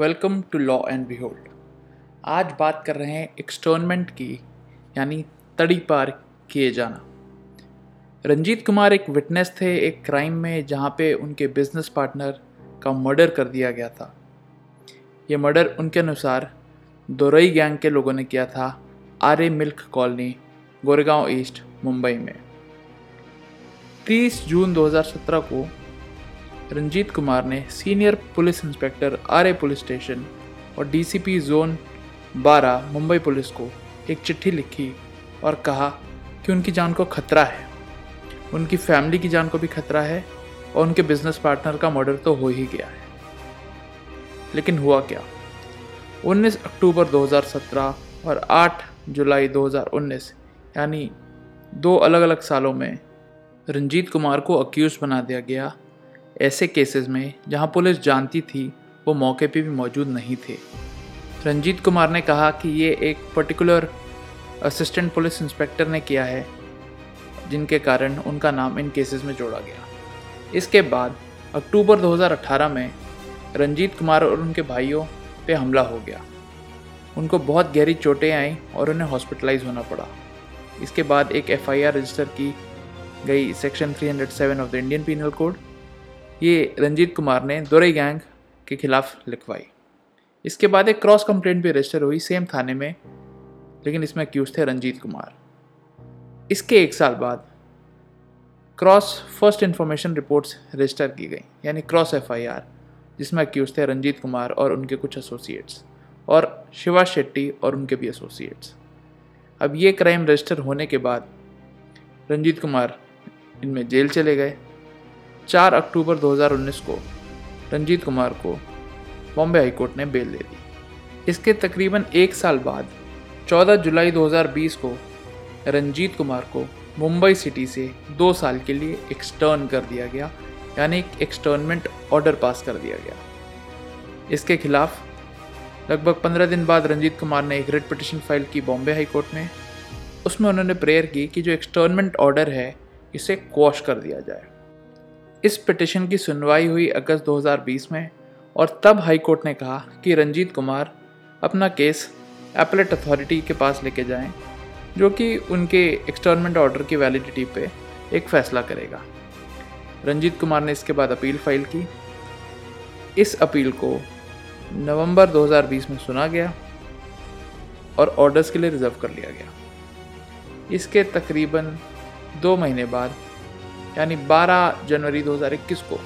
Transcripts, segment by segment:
welcome to law and behold. आज बात कर रहे हैं एक्सटर्नमेंट की, यानी तड़ी पार किए जाना। रंजीत कुमार एक विटनेस थे एक क्राइम में, जहाँ पे उनके बिज़नेस पार्टनर का मर्डर कर दिया गया था। ये मर्डर उनके अनुसार दोरई गैंग के लोगों ने किया था, Aarey milk colony Goregaon east, Mumbai में। 30 जून 2017 को रंजीत कुमार ने senior police inspector Aarey police station और डीसीपी जोन 12 मुंबई पुलिस को एक चिट्ठी लिखी और कहा कि उनकी जान को खतरा है। उनकी फैमिली की जान को भी खतरा है और उनके बिज़नेस पार्टनर का मर्डर तो हो ही गया है। लेकिन हुआ क्या? 19 अक्टूबर 2017 और 8 जुलाई 2019 यानी दो अलग अलग सालों में, रंजीत कुमार को अक्यूज बना दिया गया ऐसे केसेस में जहाँ पुलिस जानती थी, वो मौके पे भी मौजूद नहीं थे। रंजीत कुमार ने कहा कि ये एक पर्टिकुलर असिस्टेंट पुलिस इंस्पेक्टर ने किया है, जिनके कारण उनका नाम इन केसेस में जोड़ा गया। इसके बाद, अक्टूबर 2018 में रंजीत कुमार और उनके भाइयों पे हमला हो गया। उनको बहुत गहरी चोटें आईं और उन्हें हॉस्पिटलाइज होना पड़ा। इसके बाद एक एफआईआर रजिस्टर की गई section 307 of the Indian penal code ये रंजीत कुमार ने दुरई गैंग के खिलाफ लिखवाई। इसके बाद एक क्रॉस कंप्लेंट भी रजिस्टर हुई सेम थाने में, लेकिन इसमें अक्यूज थे रंजीत कुमार। इसके एक साल बाद cross first information reports register की गई, यानी क्रॉस एफआईआर, जिसमें अक्यूज थे रंजीत कुमार और उनके कुछ एसोसिएट्स और शिवा शेट्टी और उनके भी एसोसिएट्स अब ये क्राइम रजिस्टर होने के बाद रंजीत कुमार इनमें जेल चले गए। 4 अक्टूबर 2019 को रंजीत कुमार को बॉम्बे हाईकोर्ट ने बेल दे दी। इसके तकरीबन एक साल बाद 14 जुलाई 2020 को रंजीत कुमार को मुंबई सिटी से दो साल के लिए एक्सटर्न कर दिया गया, यानी एक एक्सटर्नमेंट ऑर्डर पास कर दिया गया। इसके खिलाफ लगभग पंद्रह दिन बाद रंजीत कुमार ने एक रिट पिटिशन फ़ाइल की बॉम्बे हाई कोर्ट में। उसमें उन्होंने प्रेयर की कि जो एक्सटर्नमेंट ऑर्डर है, इसे क्वॉश कर दिया जाए। इस पिटिशन की सुनवाई हुई अगस्त 2020 में, और तब हाई कोर्ट ने कहा कि रंजीत कुमार अपना केस एपलेट अथॉरिटी के पास लेके जाएँ, जो कि उनके एक्सटर्नमेंट ऑर्डर की वैलिडिटी पे एक फ़ैसला करेगा। रंजीत कुमार ने इसके बाद अपील फ़ाइल की। इस अपील को नवंबर 2020 में सुना गया और ऑर्डर्स के लिए रिज़र्व कर लिया गया। इसके तकरीबन दो महीने बाद यानी 12 जनवरी 2021 को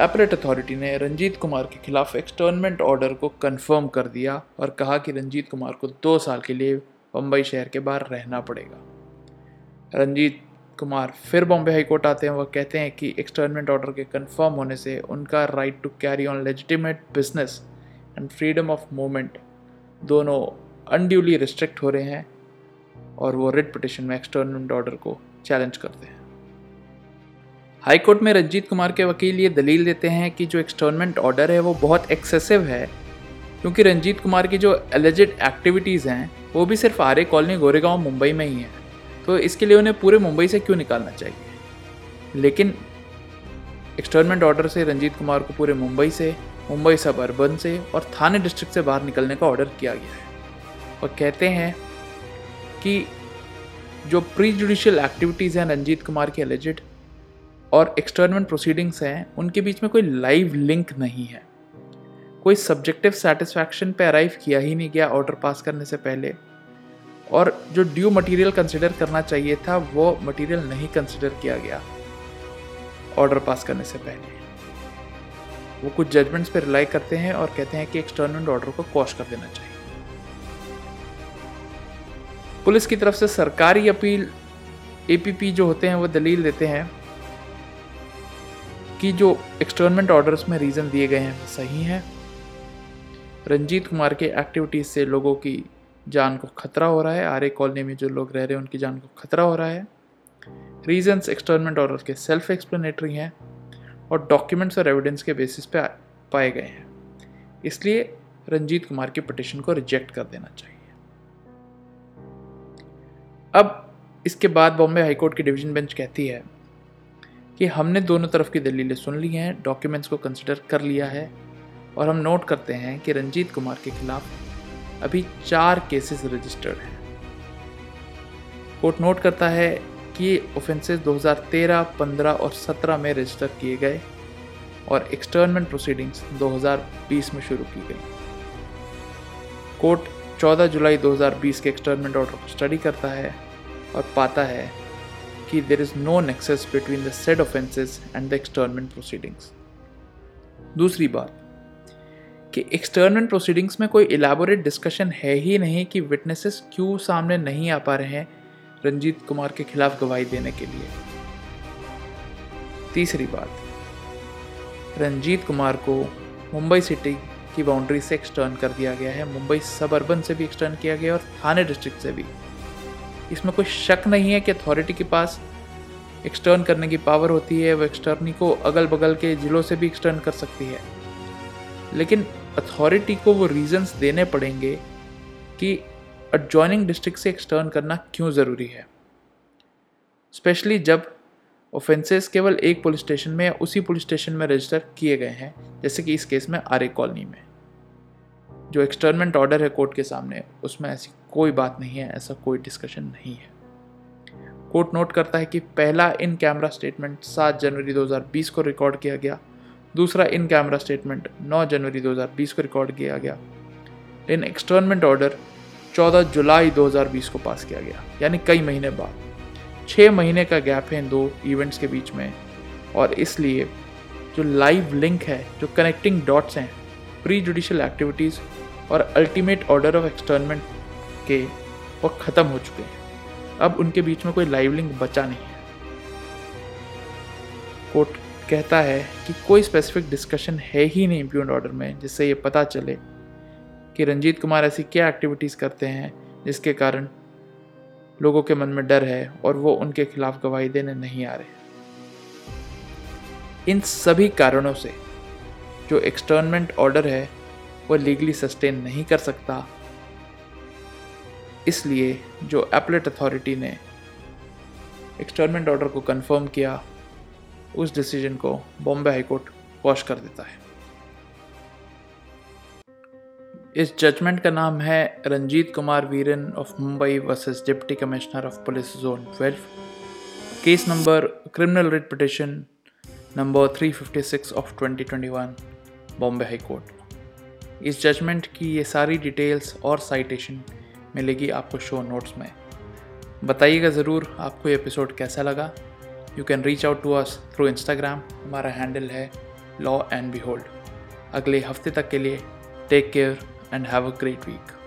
एपरेट अथॉरिटी ने रंजीत कुमार के खिलाफ एक्सटर्नमेंट ऑर्डर को कंफर्म कर दिया और कहा कि रंजीत कुमार को दो साल के लिए बम्बई शहर के बाहर रहना पड़ेगा। रंजीत कुमार फिर बॉम्बे हाईकोर्ट आते हैं वह कहते हैं कि एक्सटर्नमेंट ऑर्डर के कंफर्म होने से उनका right to carry on legitimate business and freedom of movement दोनों अनड्यूली रिस्ट्रिक्ट हो रहे हैं और वो रिट पिटिशन में एक्सटर्नमेंट ऑर्डर को चैलेंज करते हैं। हाईकोर्ट में रंजीत कुमार के वकील ये दलील देते हैं कि जो एक्सटर्नमेंट ऑर्डर है वो बहुत एक्सेसिव है, क्योंकि रंजीत कुमार की जो एलिजिड एक्टिविटीज़ हैं, वो भी सिर्फ़ आर्य कॉलोनी गोरेगांव मुंबई में ही है। तो इसके लिए उन्हें पूरे मुंबई से क्यों निकालना चाहिए? लेकिन एक्सटर्नमेंट ऑर्डर से रंजीत कुमार को पूरे मुंबई से, मुंबई सब अर्बन से और थाने डिस्ट्रिक्ट से बाहर निकलने का ऑर्डर किया गया है। और कहते हैं कि जो प्री जुडिशियल एक्टिविटीज़ हैं रंजीत कुमार की एलिजिड और एक्सटर्नल प्रोसीडिंग्स हैं, उनके बीच में कोई लाइव लिंक नहीं है। कोई सब्जेक्टिव सेटिस्फैक्शन पे अराइव किया ही नहीं गया ऑर्डर पास करने से पहले। और जो ड्यू मटेरियल कंसिडर करना चाहिए था, वो मटेरियल नहीं कंसिडर किया गया ऑर्डर पास करने से पहले। वो कुछ जजमेंट्स पे रिलाई करते हैं और कहते हैं कि एक्सटर्नल ऑर्डर को कॉश कर देना चाहिए। पुलिस की तरफ़ से सरकारी अपील एपीपी जो होते हैं, वो दलील देते हैं। कि जो एक्सटर्नमेंट ऑर्डर्स में रीज़न दिए गए हैं, सही हैं। रंजीत कुमार के एक्टिविटीज़ से लोगों की जान को खतरा हो रहा है। आर्य कॉलोनी में जो लोग रह रहे हैं, उनकी जान को खतरा हो रहा है। रीजंस एक्सटर्नमेंट ऑर्डर के सेल्फ एक्सप्लेनेटरी हैं और डॉक्यूमेंट्स और एविडेंस के बेसिस पे पाए गए हैं। इसलिए रंजीत कुमार की पटिशन को रिजेक्ट कर देना चाहिए। अब इसके बाद बॉम्बे हाईकोर्ट की डिवीज़न बेंच कहती है कि हमने दोनों तरफ़ की दलीलें सुन ली हैं डॉक्यूमेंट्स को कंसिडर कर लिया है और हम नोट करते हैं कि रंजीत कुमार के खिलाफ अभी चार केसेस रजिस्टर्ड हैं। कोर्ट नोट करता है कि ऑफेंसेस 2013, 15 और 17 में रजिस्टर किए गए और एक्सटर्नमेंट प्रोसीडिंग्स 2020 में शुरू की गई। कोर्ट 14 जुलाई 2020 के एक्सटर्नमेंट ऑर्डर को स्टडी करता है और पाता है कि there is no nexus between the said offences and the externment proceedings दूसरी बात, कि एक्सटर्नल प्रोसीडिंग्स में कोई इलेबोरेट डिस्कशन है ही नहीं कि विटनेसेस क्यों सामने नहीं आ पा रहे हैं रंजीत कुमार के खिलाफ गवाही देने के लिए। तीसरी बात, रंजीत कुमार को मुंबई सिटी की बाउंड्री से एक्सटर्न कर दिया गया है। मुंबई सब अर्बन से भी एक्सटर्न किया गया और थाने डिस्ट्रिक्ट से भी। इसमें कोई शक नहीं है कि अथॉरिटी के पास एक्सटर्न करने की पावर होती है, वो एक्सटर्नी को अगल बगल के ज़िलों से भी एक्सटर्न कर सकती है। लेकिन अथॉरिटी को वो रीजंस देने पड़ेंगे कि एडजॉइनिंग डिस्ट्रिक्ट से एक्सटर्न करना क्यों ज़रूरी है। स्पेशली जब ऑफेंसेस केवल एक पुलिस स्टेशन में या उसी पुलिस स्टेशन में रजिस्टर किए गए हैं, जैसे कि इस केस में आर्य कॉलोनी में। जो एक्सटर्नमेंट ऑर्डर है कोर्ट के सामने, उसमें ऐसी कोई बात नहीं है, ऐसा कोई डिस्कशन नहीं है। कोर्ट नोट करता है कि पहला इन कैमरा स्टेटमेंट 7 जनवरी 2020 को रिकॉर्ड किया गया, दूसरा इन कैमरा स्टेटमेंट 9 जनवरी 2020 को रिकॉर्ड किया गया। लेकिन एक्सटर्नमेंट ऑर्डर 14 जुलाई 2020 को पास किया गया, यानी कई महीने बाद। छः महीने का गैप है इन दो इवेंट्स के बीच में, और इसलिए जो लाइव लिंक है, जो कनेक्टिंग डॉट्स हैं प्री जुडिशल एक्टिविटीज़ और अल्टीमेट ऑर्डर ऑफ़ एक्सटर्नमेंट के वो ख़त्म हो चुके हैं। अब उनके बीच में कोई लाइव लिंक बचा नहीं है। कोर्ट कहता है कि कोई स्पेसिफिक डिस्कशन है ही नहीं इम्प्यून ऑर्डर में, जिससे ये पता चले कि रंजीत कुमार ऐसी क्या एक्टिविटीज़ करते हैं, जिसके कारण लोगों के मन में डर है और वो उनके खिलाफ गवाही देने नहीं आ रहे। इन सभी कारणों से जो एक्सटर्नमेंट ऑर्डर है वो लीगली सस्टेन नहीं कर सकता। इसलिए जो एपलेट अथॉरिटी ने एक्सटर्नमेंट ऑर्डर को कंफर्म किया, उस डिसीज़न को बॉम्बे हाईकोर्ट वॉश कर देता है। इस जजमेंट का नाम है Ranjeet Kumar Veeran of Mumbai versus deputy commissioner of police zone 12 case number criminal writ petition number 356 of 2021 Bombay high court इस जजमेंट की ये सारी डिटेल्स और साइटेशन मिलेगी आपको शो नोट्स में। बताइएगा ज़रूर आपको ये एपिसोड कैसा लगा। You can reach out to us through Instagram हमारा हैंडल है लॉ एंड बी होल्ड अगले हफ़्ते तक के लिए take care and have a great week.